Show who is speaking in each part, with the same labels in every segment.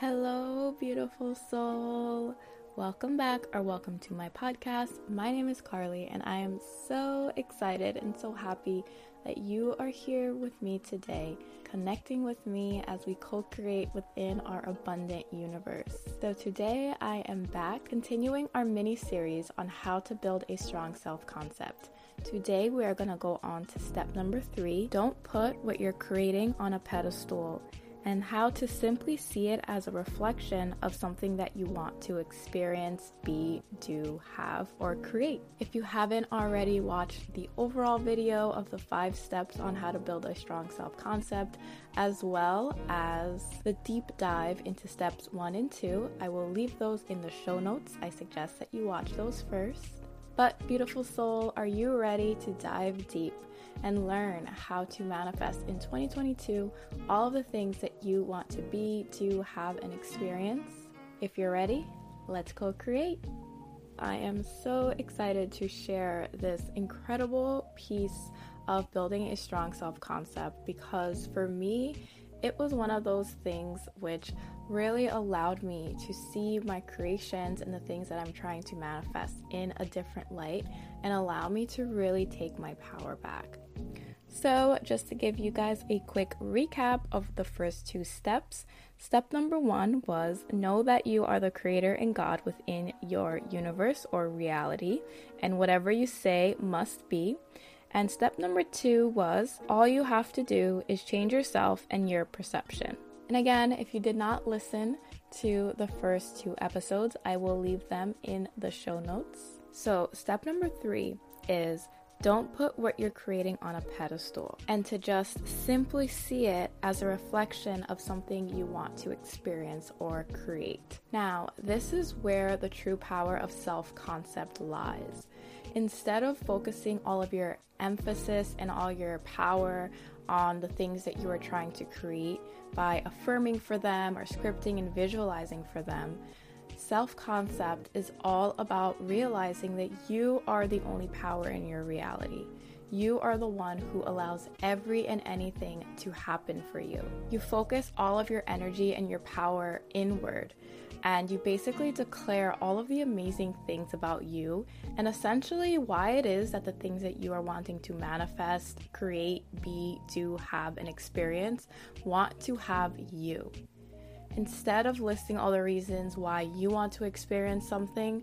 Speaker 1: Hello, beautiful soul. Welcome back or welcome to my podcast. My name is Carly, and I am so excited and so happy that you are here with me today, connecting with me as we co create within our abundant universe. So, today I am back continuing our mini series on how to build a strong self concept. Today, we are going to go on to step number three don't put what you're creating on a pedestal and how to simply see it as a reflection of something that you want to experience, be, do, have, or create. If you haven't already watched the overall video of the five steps on how to build a strong self concept, as well as the deep dive into steps one and two, I will leave those in the show notes. I suggest that you watch those first. But, beautiful soul, are you ready to dive deep? And learn how to manifest in 2022 all of the things that you want to be, to have, and experience. If you're ready, let's co create. I am so excited to share this incredible piece of building a strong self concept because for me, it was one of those things which really allowed me to see my creations and the things that I'm trying to manifest in a different light and allow me to really take my power back. So, just to give you guys a quick recap of the first two steps, step number one was know that you are the creator and God within your universe or reality, and whatever you say must be. And step number two was all you have to do is change yourself and your perception. And again, if you did not listen to the first two episodes, I will leave them in the show notes. So, step number three is don't put what you're creating on a pedestal and to just simply see it as a reflection of something you want to experience or create. Now, this is where the true power of self concept lies. Instead of focusing all of your emphasis and all your power on the things that you are trying to create by affirming for them or scripting and visualizing for them, Self concept is all about realizing that you are the only power in your reality. You are the one who allows every and anything to happen for you. You focus all of your energy and your power inward, and you basically declare all of the amazing things about you and essentially why it is that the things that you are wanting to manifest, create, be, do, have, and experience want to have you. Instead of listing all the reasons why you want to experience something,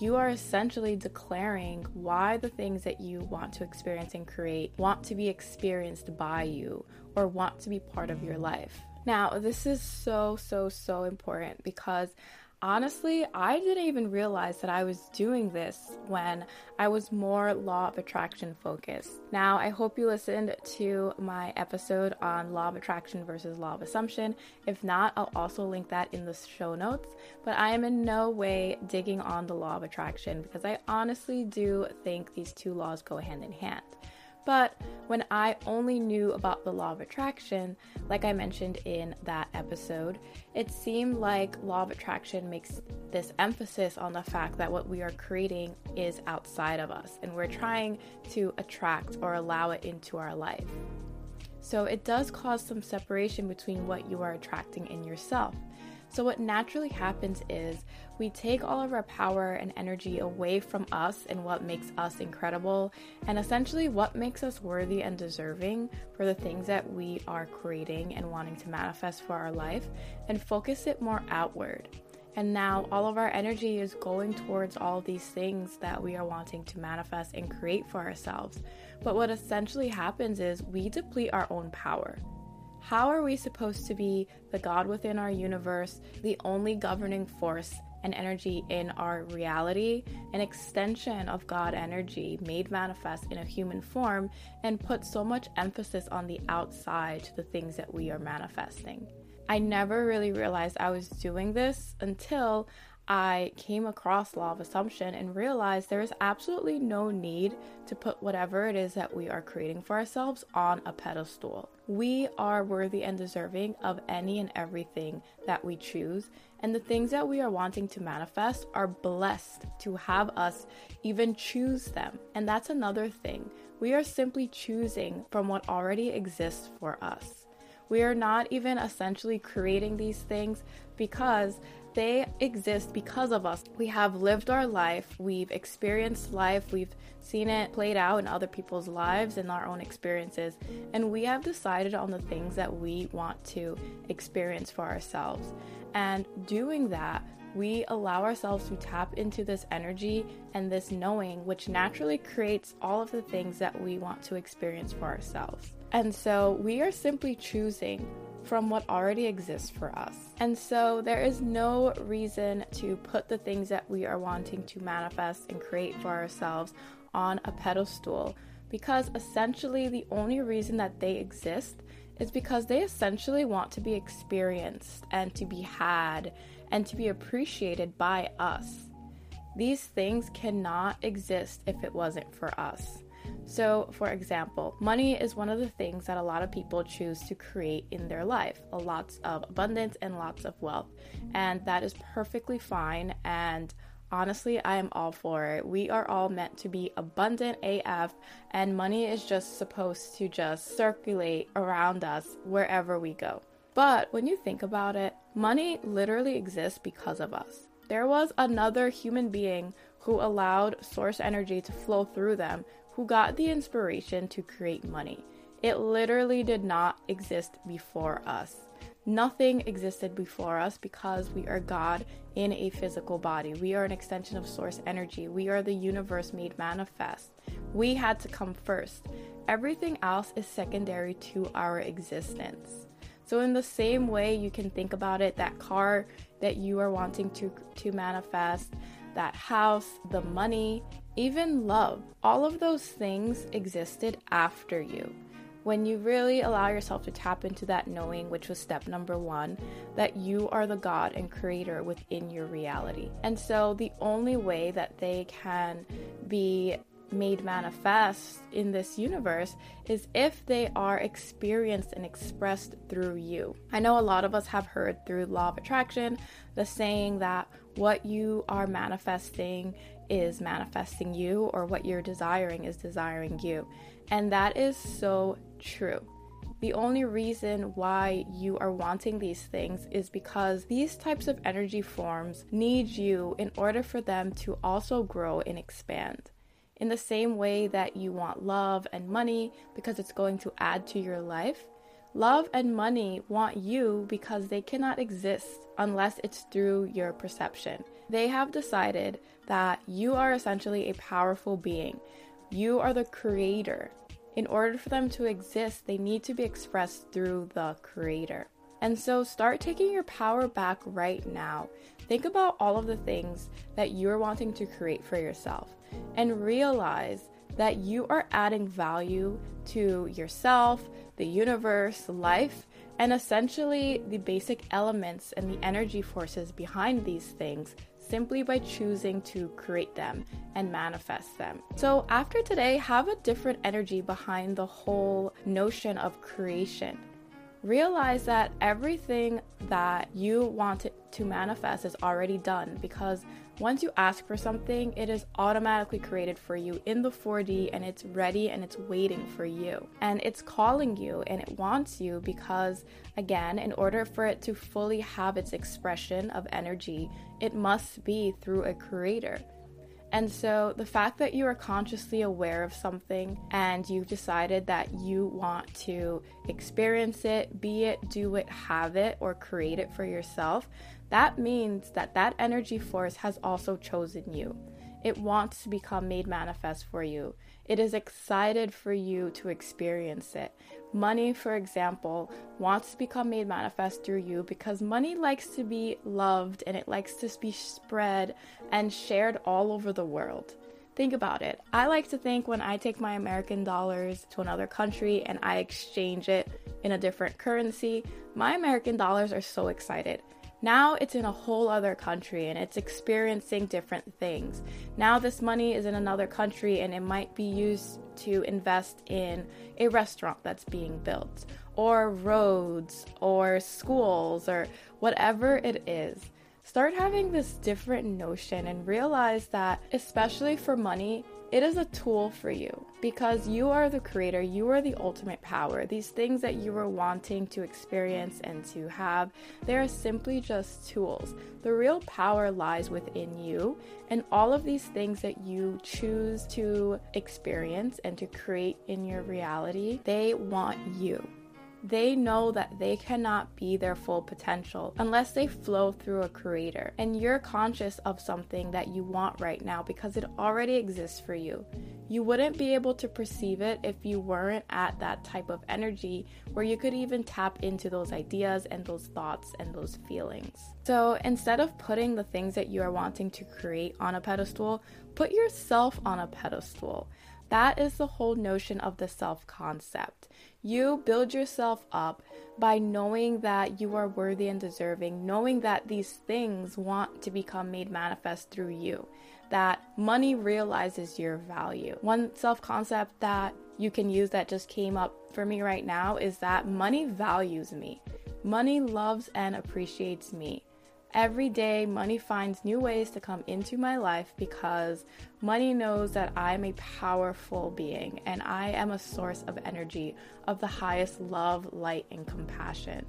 Speaker 1: you are essentially declaring why the things that you want to experience and create want to be experienced by you or want to be part of your life. Now, this is so, so, so important because Honestly, I didn't even realize that I was doing this when I was more law of attraction focused. Now, I hope you listened to my episode on law of attraction versus law of assumption. If not, I'll also link that in the show notes. But I am in no way digging on the law of attraction because I honestly do think these two laws go hand in hand. But when I only knew about the law of attraction, like I mentioned in that episode, it seemed like law of attraction makes this emphasis on the fact that what we are creating is outside of us and we're trying to attract or allow it into our life. So it does cause some separation between what you are attracting in yourself. So, what naturally happens is we take all of our power and energy away from us and what makes us incredible, and essentially what makes us worthy and deserving for the things that we are creating and wanting to manifest for our life, and focus it more outward. And now all of our energy is going towards all these things that we are wanting to manifest and create for ourselves. But what essentially happens is we deplete our own power. How are we supposed to be the God within our universe, the only governing force and energy in our reality, an extension of God energy made manifest in a human form, and put so much emphasis on the outside to the things that we are manifesting? I never really realized I was doing this until I came across law of assumption and realized there is absolutely no need to put whatever it is that we are creating for ourselves on a pedestal. We are worthy and deserving of any and everything that we choose, and the things that we are wanting to manifest are blessed to have us even choose them. And that's another thing. We are simply choosing from what already exists for us. We are not even essentially creating these things because they exist because of us. We have lived our life, we've experienced life, we've seen it played out in other people's lives and our own experiences, and we have decided on the things that we want to experience for ourselves. And doing that, we allow ourselves to tap into this energy and this knowing, which naturally creates all of the things that we want to experience for ourselves. And so we are simply choosing from what already exists for us. And so there is no reason to put the things that we are wanting to manifest and create for ourselves on a pedestal because essentially the only reason that they exist is because they essentially want to be experienced and to be had and to be appreciated by us. These things cannot exist if it wasn't for us. So, for example, money is one of the things that a lot of people choose to create in their life lots of abundance and lots of wealth. And that is perfectly fine. And honestly, I am all for it. We are all meant to be abundant AF, and money is just supposed to just circulate around us wherever we go. But when you think about it, money literally exists because of us. There was another human being who allowed source energy to flow through them who got the inspiration to create money. It literally did not exist before us. Nothing existed before us because we are God in a physical body. We are an extension of source energy. We are the universe made manifest. We had to come first. Everything else is secondary to our existence. So, in the same way, you can think about it that car that you are wanting to, to manifest, that house, the money, even love, all of those things existed after you. When you really allow yourself to tap into that knowing, which was step number one, that you are the God and creator within your reality. And so the only way that they can be made manifest in this universe is if they are experienced and expressed through you. I know a lot of us have heard through law of attraction the saying that what you are manifesting is manifesting you, or what you're desiring is desiring you. And that is so true. The only reason why you are wanting these things is because these types of energy forms need you in order for them to also grow and expand. In the same way that you want love and money because it's going to add to your life, love and money want you because they cannot exist unless it's through your perception. They have decided that you are essentially a powerful being. You are the creator. In order for them to exist, they need to be expressed through the creator. And so start taking your power back right now. Think about all of the things that you're wanting to create for yourself and realize that you are adding value to yourself, the universe, life, and essentially the basic elements and the energy forces behind these things simply by choosing to create them and manifest them. So, after today, have a different energy behind the whole notion of creation. Realize that everything that you want to manifest is already done because once you ask for something, it is automatically created for you in the 4D and it's ready and it's waiting for you. And it's calling you and it wants you because, again, in order for it to fully have its expression of energy, it must be through a creator. And so the fact that you are consciously aware of something and you've decided that you want to experience it, be it, do it, have it, or create it for yourself, that means that that energy force has also chosen you. It wants to become made manifest for you. It is excited for you to experience it. Money, for example, wants to become made manifest through you because money likes to be loved and it likes to be spread and shared all over the world. Think about it. I like to think when I take my American dollars to another country and I exchange it in a different currency, my American dollars are so excited. Now it's in a whole other country and it's experiencing different things. Now this money is in another country and it might be used to invest in a restaurant that's being built, or roads, or schools, or whatever it is. Start having this different notion and realize that, especially for money, it is a tool for you because you are the creator, you are the ultimate power. These things that you are wanting to experience and to have, they are simply just tools. The real power lies within you, and all of these things that you choose to experience and to create in your reality, they want you they know that they cannot be their full potential unless they flow through a creator. And you're conscious of something that you want right now because it already exists for you. You wouldn't be able to perceive it if you weren't at that type of energy where you could even tap into those ideas and those thoughts and those feelings. So instead of putting the things that you are wanting to create on a pedestal, put yourself on a pedestal. That is the whole notion of the self concept. You build yourself up by knowing that you are worthy and deserving, knowing that these things want to become made manifest through you, that money realizes your value. One self concept that you can use that just came up for me right now is that money values me. Money loves and appreciates me. Every day, money finds new ways to come into my life because money knows that I'm a powerful being and I am a source of energy of the highest love, light, and compassion.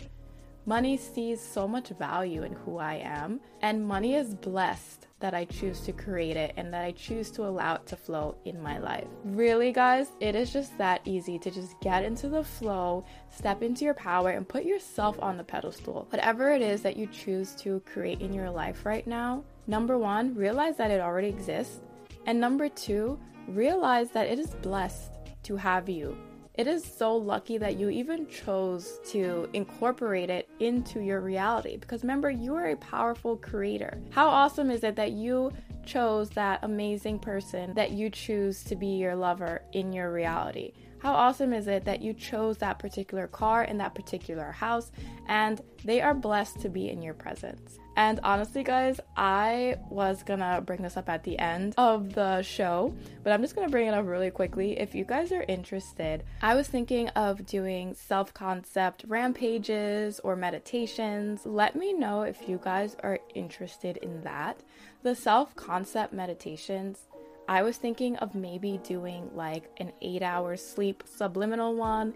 Speaker 1: Money sees so much value in who I am, and money is blessed that I choose to create it and that I choose to allow it to flow in my life. Really, guys, it is just that easy to just get into the flow, step into your power, and put yourself on the pedestal. Whatever it is that you choose to create in your life right now, number one, realize that it already exists. And number two, realize that it is blessed to have you it is so lucky that you even chose to incorporate it into your reality because remember, you are a powerful creator. How awesome is it that you chose that amazing person that you choose to be your lover in your reality? How awesome is it that you chose that particular car in that particular house and they are blessed to be in your presence? And honestly, guys, I was gonna bring this up at the end of the show, but I'm just gonna bring it up really quickly. If you guys are interested, I was thinking of doing self concept rampages or meditations. Let me know if you guys are interested in that. The self concept meditations I was thinking of maybe doing like an eight hour sleep subliminal one.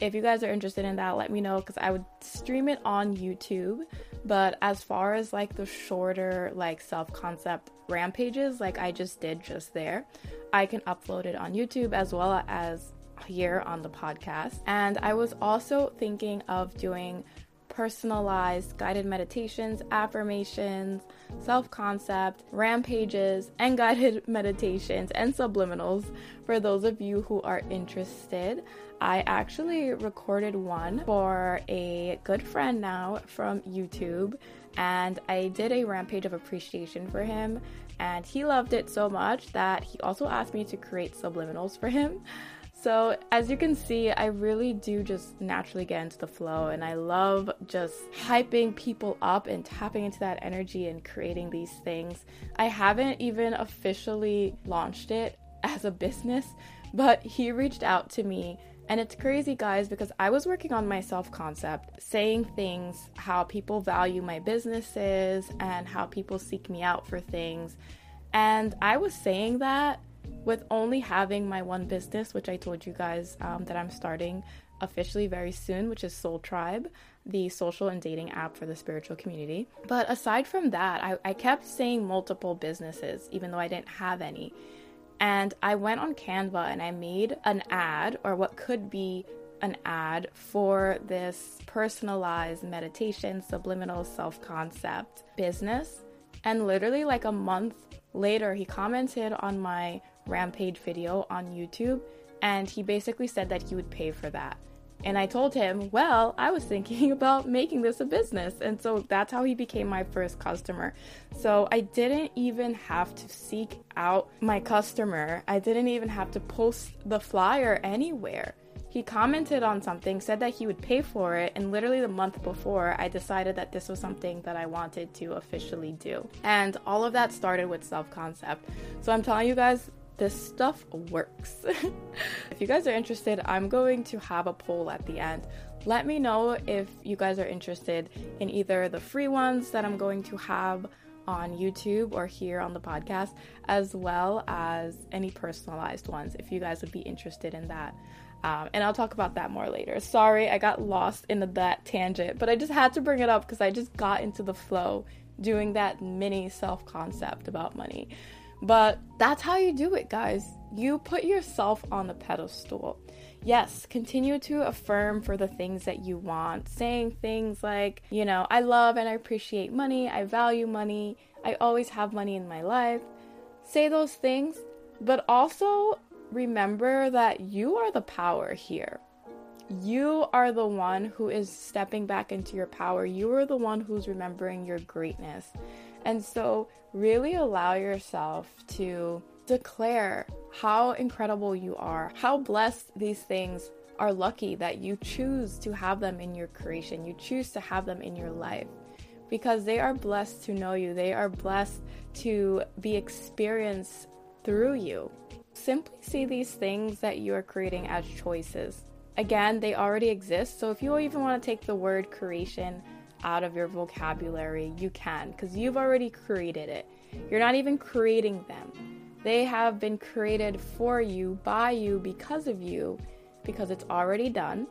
Speaker 1: If you guys are interested in that, let me know because I would stream it on YouTube. But as far as like the shorter, like self concept rampages, like I just did just there, I can upload it on YouTube as well as here on the podcast. And I was also thinking of doing personalized guided meditations, affirmations, self concept, rampages, and guided meditations and subliminals for those of you who are interested. I actually recorded one for a good friend now from YouTube, and I did a rampage of appreciation for him. And he loved it so much that he also asked me to create subliminals for him. So, as you can see, I really do just naturally get into the flow, and I love just hyping people up and tapping into that energy and creating these things. I haven't even officially launched it as a business, but he reached out to me. And it's crazy, guys, because I was working on my self concept, saying things how people value my businesses and how people seek me out for things. And I was saying that with only having my one business, which I told you guys um, that I'm starting officially very soon, which is Soul Tribe, the social and dating app for the spiritual community. But aside from that, I, I kept saying multiple businesses, even though I didn't have any. And I went on Canva and I made an ad, or what could be an ad, for this personalized meditation, subliminal self concept business. And literally, like a month later, he commented on my Rampage video on YouTube, and he basically said that he would pay for that. And I told him, well, I was thinking about making this a business. And so that's how he became my first customer. So I didn't even have to seek out my customer, I didn't even have to post the flyer anywhere. He commented on something, said that he would pay for it, and literally the month before, I decided that this was something that I wanted to officially do. And all of that started with self concept. So I'm telling you guys, this stuff works. if you guys are interested, I'm going to have a poll at the end. Let me know if you guys are interested in either the free ones that I'm going to have on YouTube or here on the podcast, as well as any personalized ones if you guys would be interested in that. Um, and I'll talk about that more later. Sorry, I got lost in that tangent, but I just had to bring it up because I just got into the flow doing that mini self concept about money. But that's how you do it, guys. You put yourself on the pedestal. Yes, continue to affirm for the things that you want, saying things like, you know, I love and I appreciate money, I value money, I always have money in my life. Say those things, but also remember that you are the power here. You are the one who is stepping back into your power. You are the one who's remembering your greatness. And so, really allow yourself to declare how incredible you are, how blessed these things are lucky that you choose to have them in your creation, you choose to have them in your life. Because they are blessed to know you, they are blessed to be experienced through you. Simply see these things that you are creating as choices. Again, they already exist, so if you even want to take the word creation out of your vocabulary, you can, because you've already created it. You're not even creating them. They have been created for you, by you, because of you, because it's already done.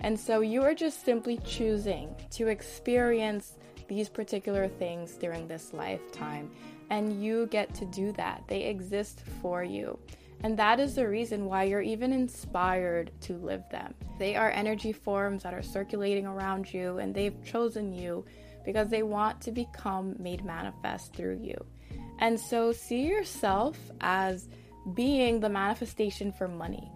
Speaker 1: And so you are just simply choosing to experience these particular things during this lifetime. And you get to do that. They exist for you. And that is the reason why you're even inspired to live them. They are energy forms that are circulating around you, and they've chosen you because they want to become made manifest through you. And so see yourself as being the manifestation for money.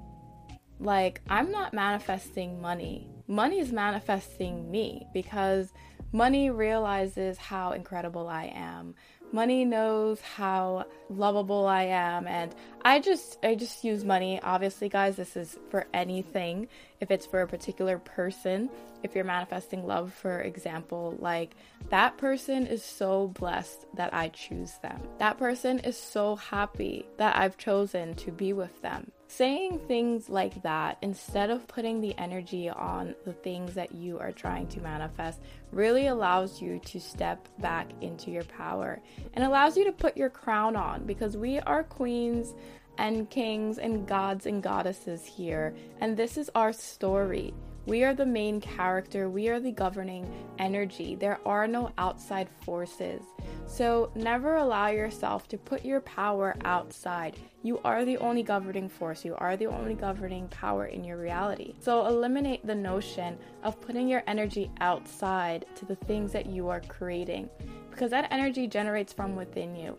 Speaker 1: Like, I'm not manifesting money, money is manifesting me because money realizes how incredible I am money knows how lovable I am and I just I just use money. Obviously guys this is for anything. If it's for a particular person if you're manifesting love for example like that person is so blessed that I choose them. That person is so happy that I've chosen to be with them Saying things like that instead of putting the energy on the things that you are trying to manifest really allows you to step back into your power and allows you to put your crown on because we are queens and kings and gods and goddesses here, and this is our story. We are the main character, we are the governing energy. There are no outside forces. So never allow yourself to put your power outside. You are the only governing force, you are the only governing power in your reality. So eliminate the notion of putting your energy outside to the things that you are creating because that energy generates from within you.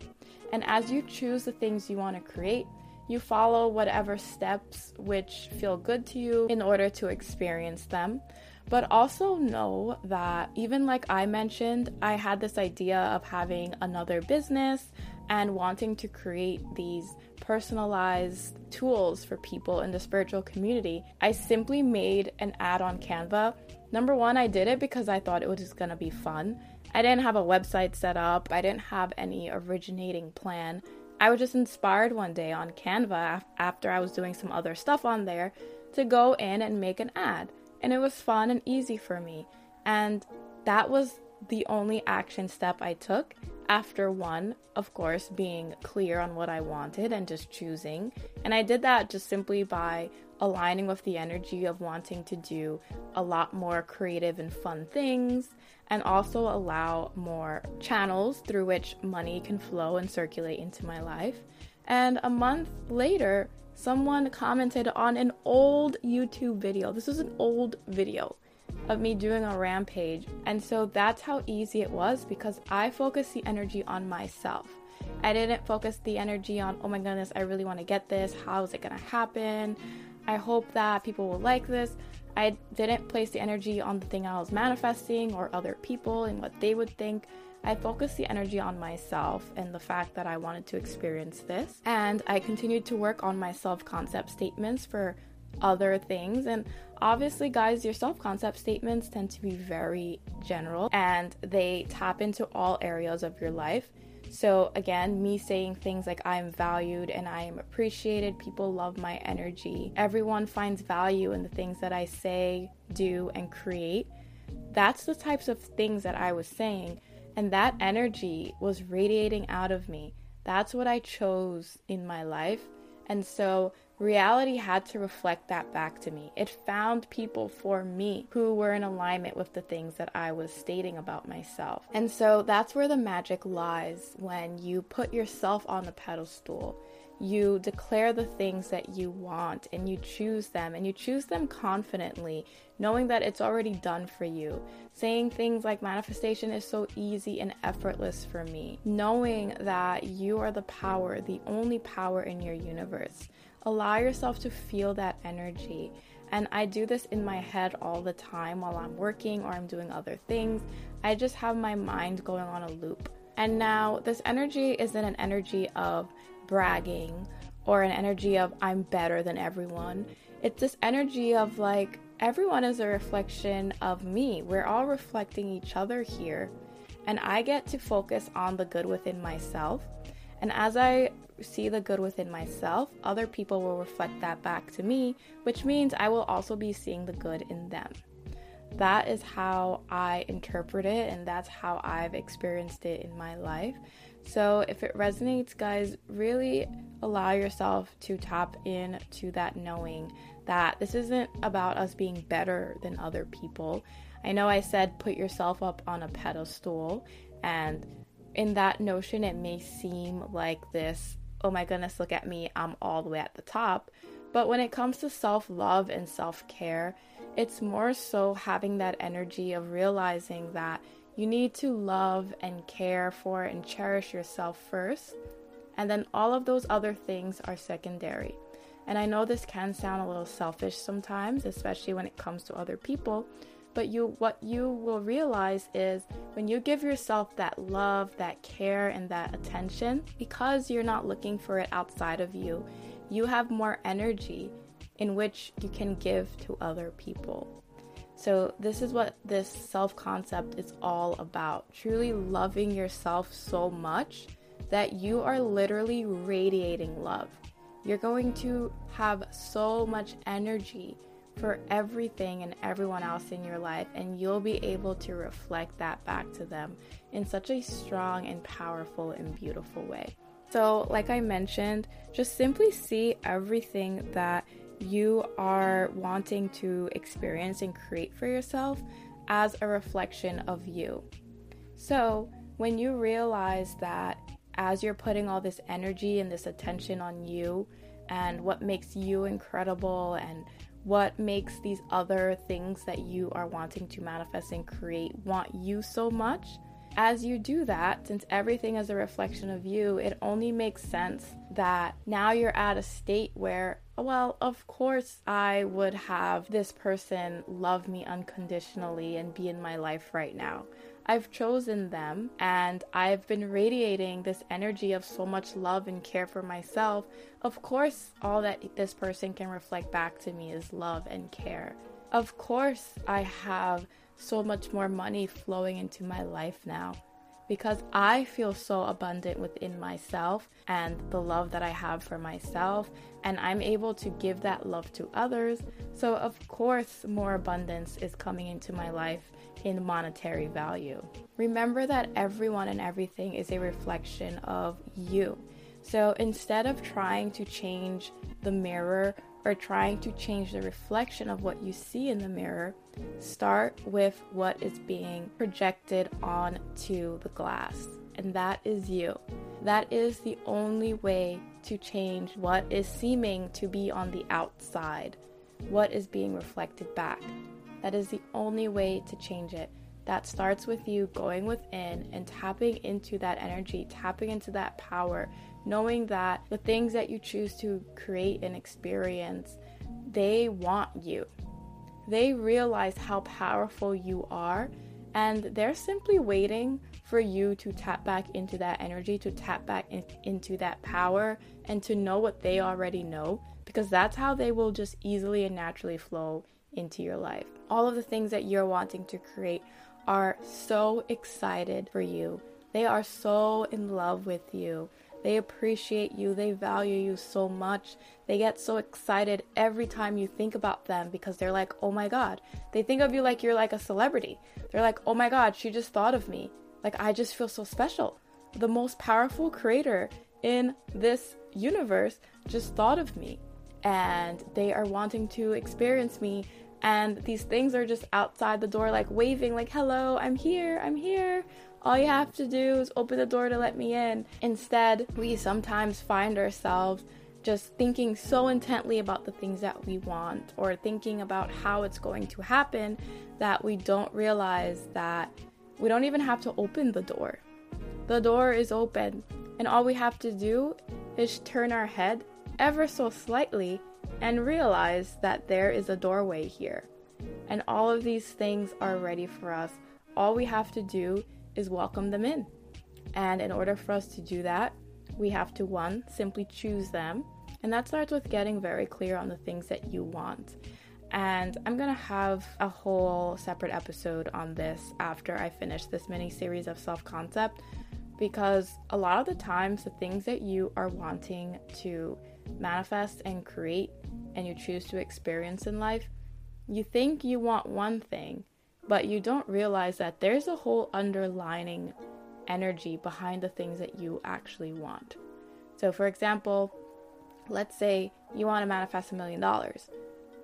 Speaker 1: And as you choose the things you want to create, you follow whatever steps which feel good to you in order to experience them. But also know that, even like I mentioned, I had this idea of having another business and wanting to create these personalized tools for people in the spiritual community. I simply made an ad on Canva. Number one, I did it because I thought it was just gonna be fun. I didn't have a website set up, I didn't have any originating plan. I was just inspired one day on Canva after I was doing some other stuff on there to go in and make an ad. And it was fun and easy for me. And that was the only action step I took after one, of course, being clear on what I wanted and just choosing. And I did that just simply by aligning with the energy of wanting to do a lot more creative and fun things and also allow more channels through which money can flow and circulate into my life. And a month later, someone commented on an old YouTube video. This was an old video of me doing a rampage. And so that's how easy it was because I focused the energy on myself. I didn't focus the energy on, oh my goodness, I really want to get this. How is it going to happen? I hope that people will like this. I didn't place the energy on the thing I was manifesting or other people and what they would think. I focused the energy on myself and the fact that I wanted to experience this. And I continued to work on my self concept statements for other things. And obviously, guys, your self concept statements tend to be very general and they tap into all areas of your life. So, again, me saying things like I am valued and I am appreciated, people love my energy, everyone finds value in the things that I say, do, and create. That's the types of things that I was saying. And that energy was radiating out of me. That's what I chose in my life. And so reality had to reflect that back to me. It found people for me who were in alignment with the things that I was stating about myself. And so that's where the magic lies when you put yourself on the pedestal you declare the things that you want and you choose them and you choose them confidently, knowing that it's already done for you. Saying things like manifestation is so easy and effortless for me, knowing that you are the power, the only power in your universe. Allow yourself to feel that energy. And I do this in my head all the time while I'm working or I'm doing other things. I just have my mind going on a loop. And now, this energy isn't an energy of bragging or an energy of I'm better than everyone. It's this energy of like everyone is a reflection of me. We're all reflecting each other here. And I get to focus on the good within myself. And as I see the good within myself, other people will reflect that back to me, which means I will also be seeing the good in them. That is how I interpret it, and that's how I've experienced it in my life. So, if it resonates, guys, really allow yourself to tap into that knowing that this isn't about us being better than other people. I know I said put yourself up on a pedestal, and in that notion, it may seem like this oh my goodness, look at me, I'm all the way at the top. But when it comes to self love and self care, it's more so having that energy of realizing that you need to love and care for and cherish yourself first, and then all of those other things are secondary. And I know this can sound a little selfish sometimes, especially when it comes to other people, but you what you will realize is when you give yourself that love, that care and that attention because you're not looking for it outside of you, you have more energy in which you can give to other people. So, this is what this self concept is all about truly loving yourself so much that you are literally radiating love. You're going to have so much energy for everything and everyone else in your life, and you'll be able to reflect that back to them in such a strong and powerful and beautiful way. So, like I mentioned, just simply see everything that you are wanting to experience and create for yourself as a reflection of you. So, when you realize that as you're putting all this energy and this attention on you and what makes you incredible and what makes these other things that you are wanting to manifest and create want you so much, as you do that, since everything is a reflection of you, it only makes sense that now you're at a state where, well, of course, I would have this person love me unconditionally and be in my life right now. I've chosen them and I've been radiating this energy of so much love and care for myself. Of course, all that this person can reflect back to me is love and care. Of course, I have so much more money flowing into my life now because I feel so abundant within myself and the love that I have for myself, and I'm able to give that love to others. So, of course, more abundance is coming into my life in monetary value. Remember that everyone and everything is a reflection of you. So, instead of trying to change the mirror or trying to change the reflection of what you see in the mirror, start with what is being projected onto the glass, and that is you. That is the only way to change what is seeming to be on the outside, what is being reflected back. That is the only way to change it. That starts with you going within and tapping into that energy, tapping into that power, knowing that the things that you choose to create and experience, they want you. they realize how powerful you are and they're simply waiting for you to tap back into that energy, to tap back in, into that power, and to know what they already know, because that's how they will just easily and naturally flow into your life. All of the things that you're wanting to create are so excited for you, they are so in love with you. They appreciate you, they value you so much. They get so excited every time you think about them because they're like, oh my god. They think of you like you're like a celebrity. They're like, oh my god, she just thought of me. Like, I just feel so special. The most powerful creator in this universe just thought of me. And they are wanting to experience me. And these things are just outside the door, like waving, like, hello, I'm here, I'm here. All you have to do is open the door to let me in. Instead, we sometimes find ourselves just thinking so intently about the things that we want or thinking about how it's going to happen that we don't realize that we don't even have to open the door. The door is open, and all we have to do is turn our head ever so slightly and realize that there is a doorway here. And all of these things are ready for us. All we have to do is welcome them in. And in order for us to do that, we have to one, simply choose them. And that starts with getting very clear on the things that you want. And I'm gonna have a whole separate episode on this after I finish this mini series of self concept because a lot of the times the things that you are wanting to manifest and create and you choose to experience in life, you think you want one thing, but you don't realize that there's a whole underlining energy behind the things that you actually want. So, for example, let's say you want to manifest a million dollars,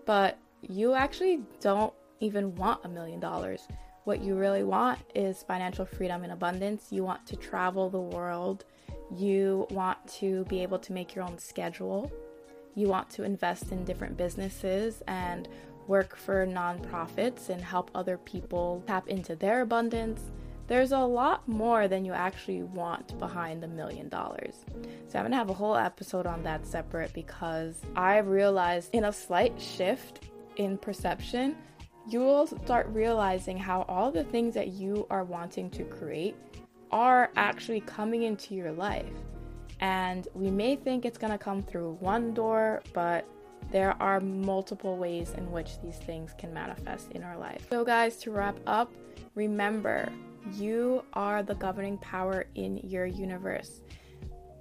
Speaker 1: but you actually don't even want a million dollars. What you really want is financial freedom and abundance. You want to travel the world. You want to be able to make your own schedule. You want to invest in different businesses and work for nonprofits and help other people tap into their abundance. There's a lot more than you actually want behind the million dollars. So, I'm gonna have a whole episode on that separate because I realized in a slight shift in perception, you will start realizing how all the things that you are wanting to create are actually coming into your life. And we may think it's gonna come through one door, but there are multiple ways in which these things can manifest in our life. So, guys, to wrap up, remember you are the governing power in your universe.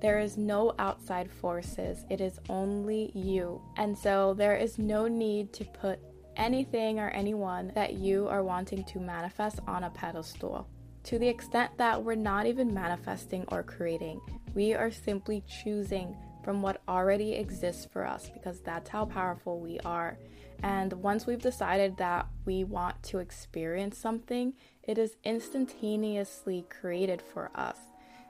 Speaker 1: There is no outside forces, it is only you. And so, there is no need to put anything or anyone that you are wanting to manifest on a pedestal. To the extent that we're not even manifesting or creating, we are simply choosing from what already exists for us because that's how powerful we are. And once we've decided that we want to experience something, it is instantaneously created for us.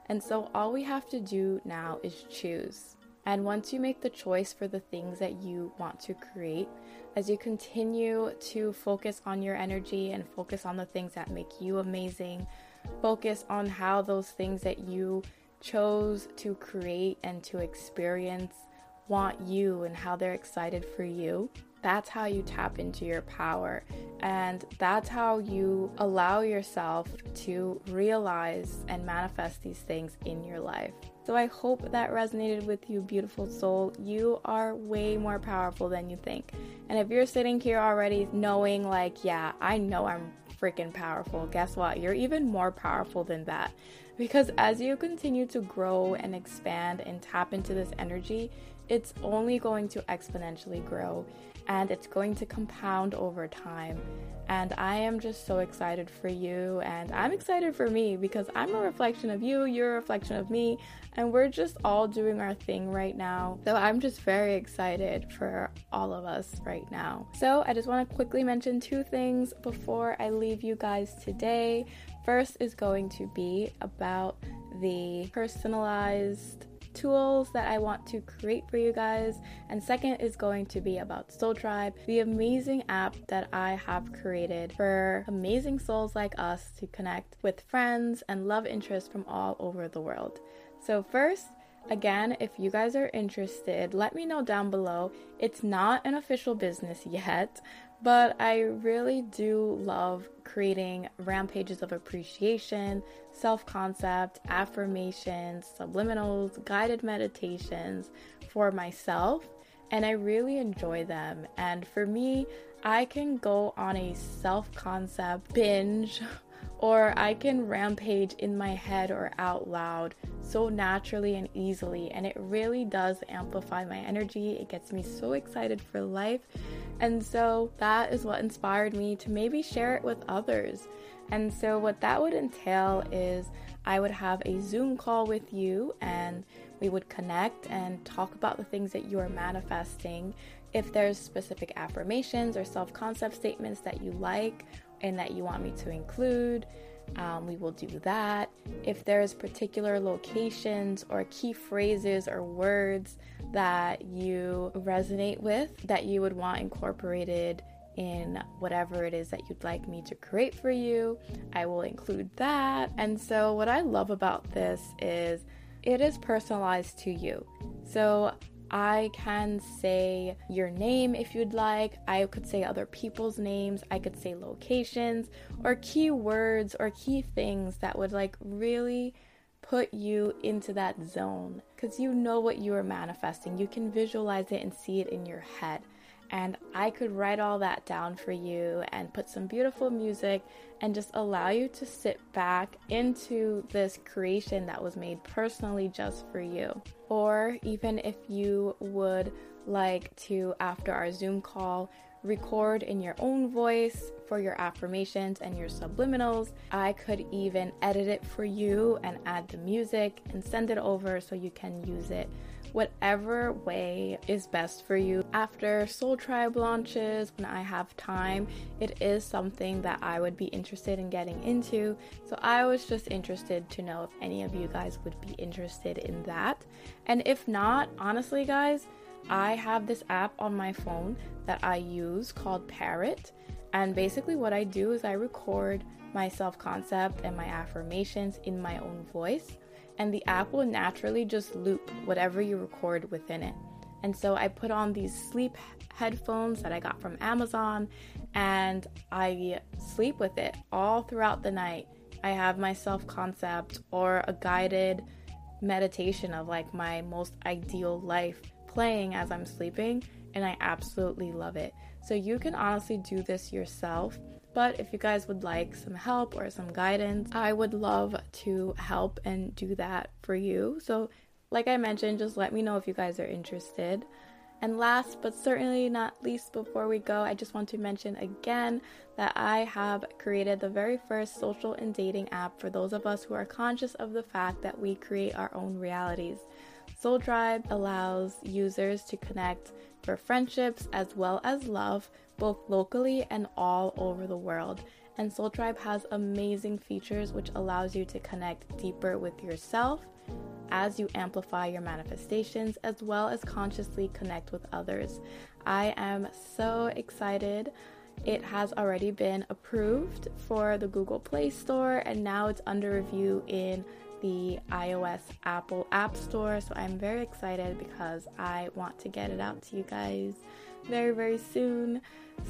Speaker 1: And so all we have to do now is choose. And once you make the choice for the things that you want to create, as you continue to focus on your energy and focus on the things that make you amazing, focus on how those things that you chose to create and to experience want you and how they're excited for you. That's how you tap into your power. And that's how you allow yourself to realize and manifest these things in your life. So I hope that resonated with you, beautiful soul. You are way more powerful than you think. And if you're sitting here already knowing, like, yeah, I know I'm freaking powerful, guess what? You're even more powerful than that. Because as you continue to grow and expand and tap into this energy, it's only going to exponentially grow and it's going to compound over time. And I am just so excited for you, and I'm excited for me because I'm a reflection of you, you're a reflection of me, and we're just all doing our thing right now. So I'm just very excited for all of us right now. So I just want to quickly mention two things before I leave you guys today. First is going to be about the personalized tools that I want to create for you guys. And second is going to be about Soul Tribe, the amazing app that I have created for amazing souls like us to connect with friends and love interests from all over the world. So, first, Again, if you guys are interested, let me know down below. It's not an official business yet, but I really do love creating rampages of appreciation, self concept, affirmations, subliminals, guided meditations for myself, and I really enjoy them. And for me, I can go on a self concept binge or I can rampage in my head or out loud so naturally and easily. And it really does amplify my energy. It gets me so excited for life. And so that is what inspired me to maybe share it with others. And so, what that would entail is I would have a Zoom call with you and we would connect and talk about the things that you are manifesting. If there's specific affirmations or self concept statements that you like, and that you want me to include, um, we will do that. If there's particular locations or key phrases or words that you resonate with that you would want incorporated in whatever it is that you'd like me to create for you, I will include that. And so, what I love about this is it is personalized to you. So, I can say your name if you'd like. I could say other people's names. I could say locations or keywords or key things that would like really put you into that zone because you know what you are manifesting. You can visualize it and see it in your head and I could write all that down for you and put some beautiful music and just allow you to sit back into this creation that was made personally just for you. Or even if you would like to, after our Zoom call, record in your own voice for your affirmations and your subliminals. I could even edit it for you and add the music and send it over so you can use it whatever way is best for you. After Soul Tribe launches, when I have time, it is something that I would be interested in getting into. So I was just interested to know if any of you guys would be interested in that. And if not, honestly, guys, I have this app on my phone that I use called Parrot. And basically, what I do is I record my self concept and my affirmations in my own voice and the app will naturally just loop whatever you record within it. And so I put on these sleep headphones that I got from Amazon and I sleep with it all throughout the night. I have my self concept or a guided meditation of like my most ideal life playing as I'm sleeping, and I absolutely love it. So you can honestly do this yourself. But if you guys would like some help or some guidance, I would love to help and do that for you. So, like I mentioned, just let me know if you guys are interested. And last but certainly not least, before we go, I just want to mention again that I have created the very first social and dating app for those of us who are conscious of the fact that we create our own realities. Soul Tribe allows users to connect for friendships as well as love, both locally and all over the world. And Soul Tribe has amazing features which allows you to connect deeper with yourself as you amplify your manifestations as well as consciously connect with others. I am so excited. It has already been approved for the Google Play Store and now it's under review in the iOS Apple App Store. So I'm very excited because I want to get it out to you guys very, very soon.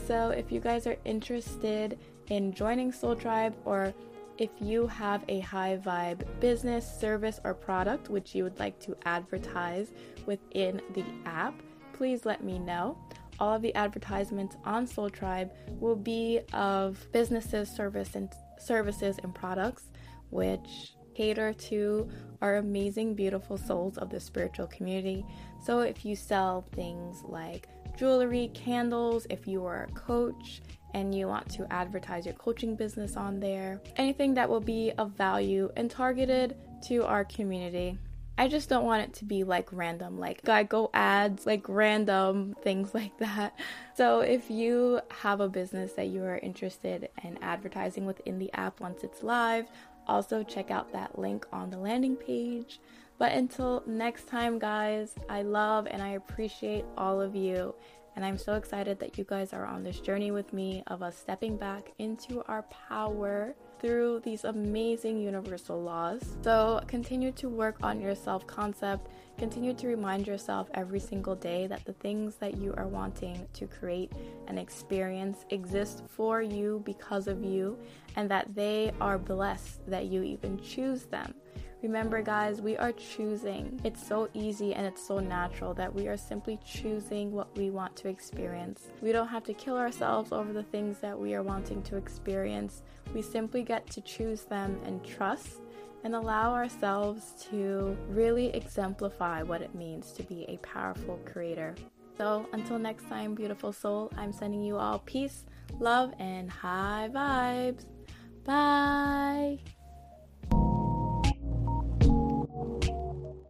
Speaker 1: So if you guys are interested in joining Soul Tribe or if you have a high vibe business, service, or product which you would like to advertise within the app, please let me know. All of the advertisements on Soul Tribe will be of businesses, service, and services and products which cater to our amazing, beautiful souls of the spiritual community. So, if you sell things like jewelry, candles, if you are a coach and you want to advertise your coaching business on there, anything that will be of value and targeted to our community. I just don't want it to be like random, like go ads, like random things like that. So, if you have a business that you are interested in advertising within the app once it's live, also, check out that link on the landing page. But until next time, guys, I love and I appreciate all of you. And I'm so excited that you guys are on this journey with me of us stepping back into our power through these amazing universal laws. So continue to work on your self concept. Continue to remind yourself every single day that the things that you are wanting to create and experience exist for you because of you, and that they are blessed that you even choose them. Remember, guys, we are choosing. It's so easy and it's so natural that we are simply choosing what we want to experience. We don't have to kill ourselves over the things that we are wanting to experience. We simply get to choose them and trust and allow ourselves to really exemplify what it means to be a powerful creator. So, until next time, beautiful soul, I'm sending you all peace, love, and high vibes. Bye.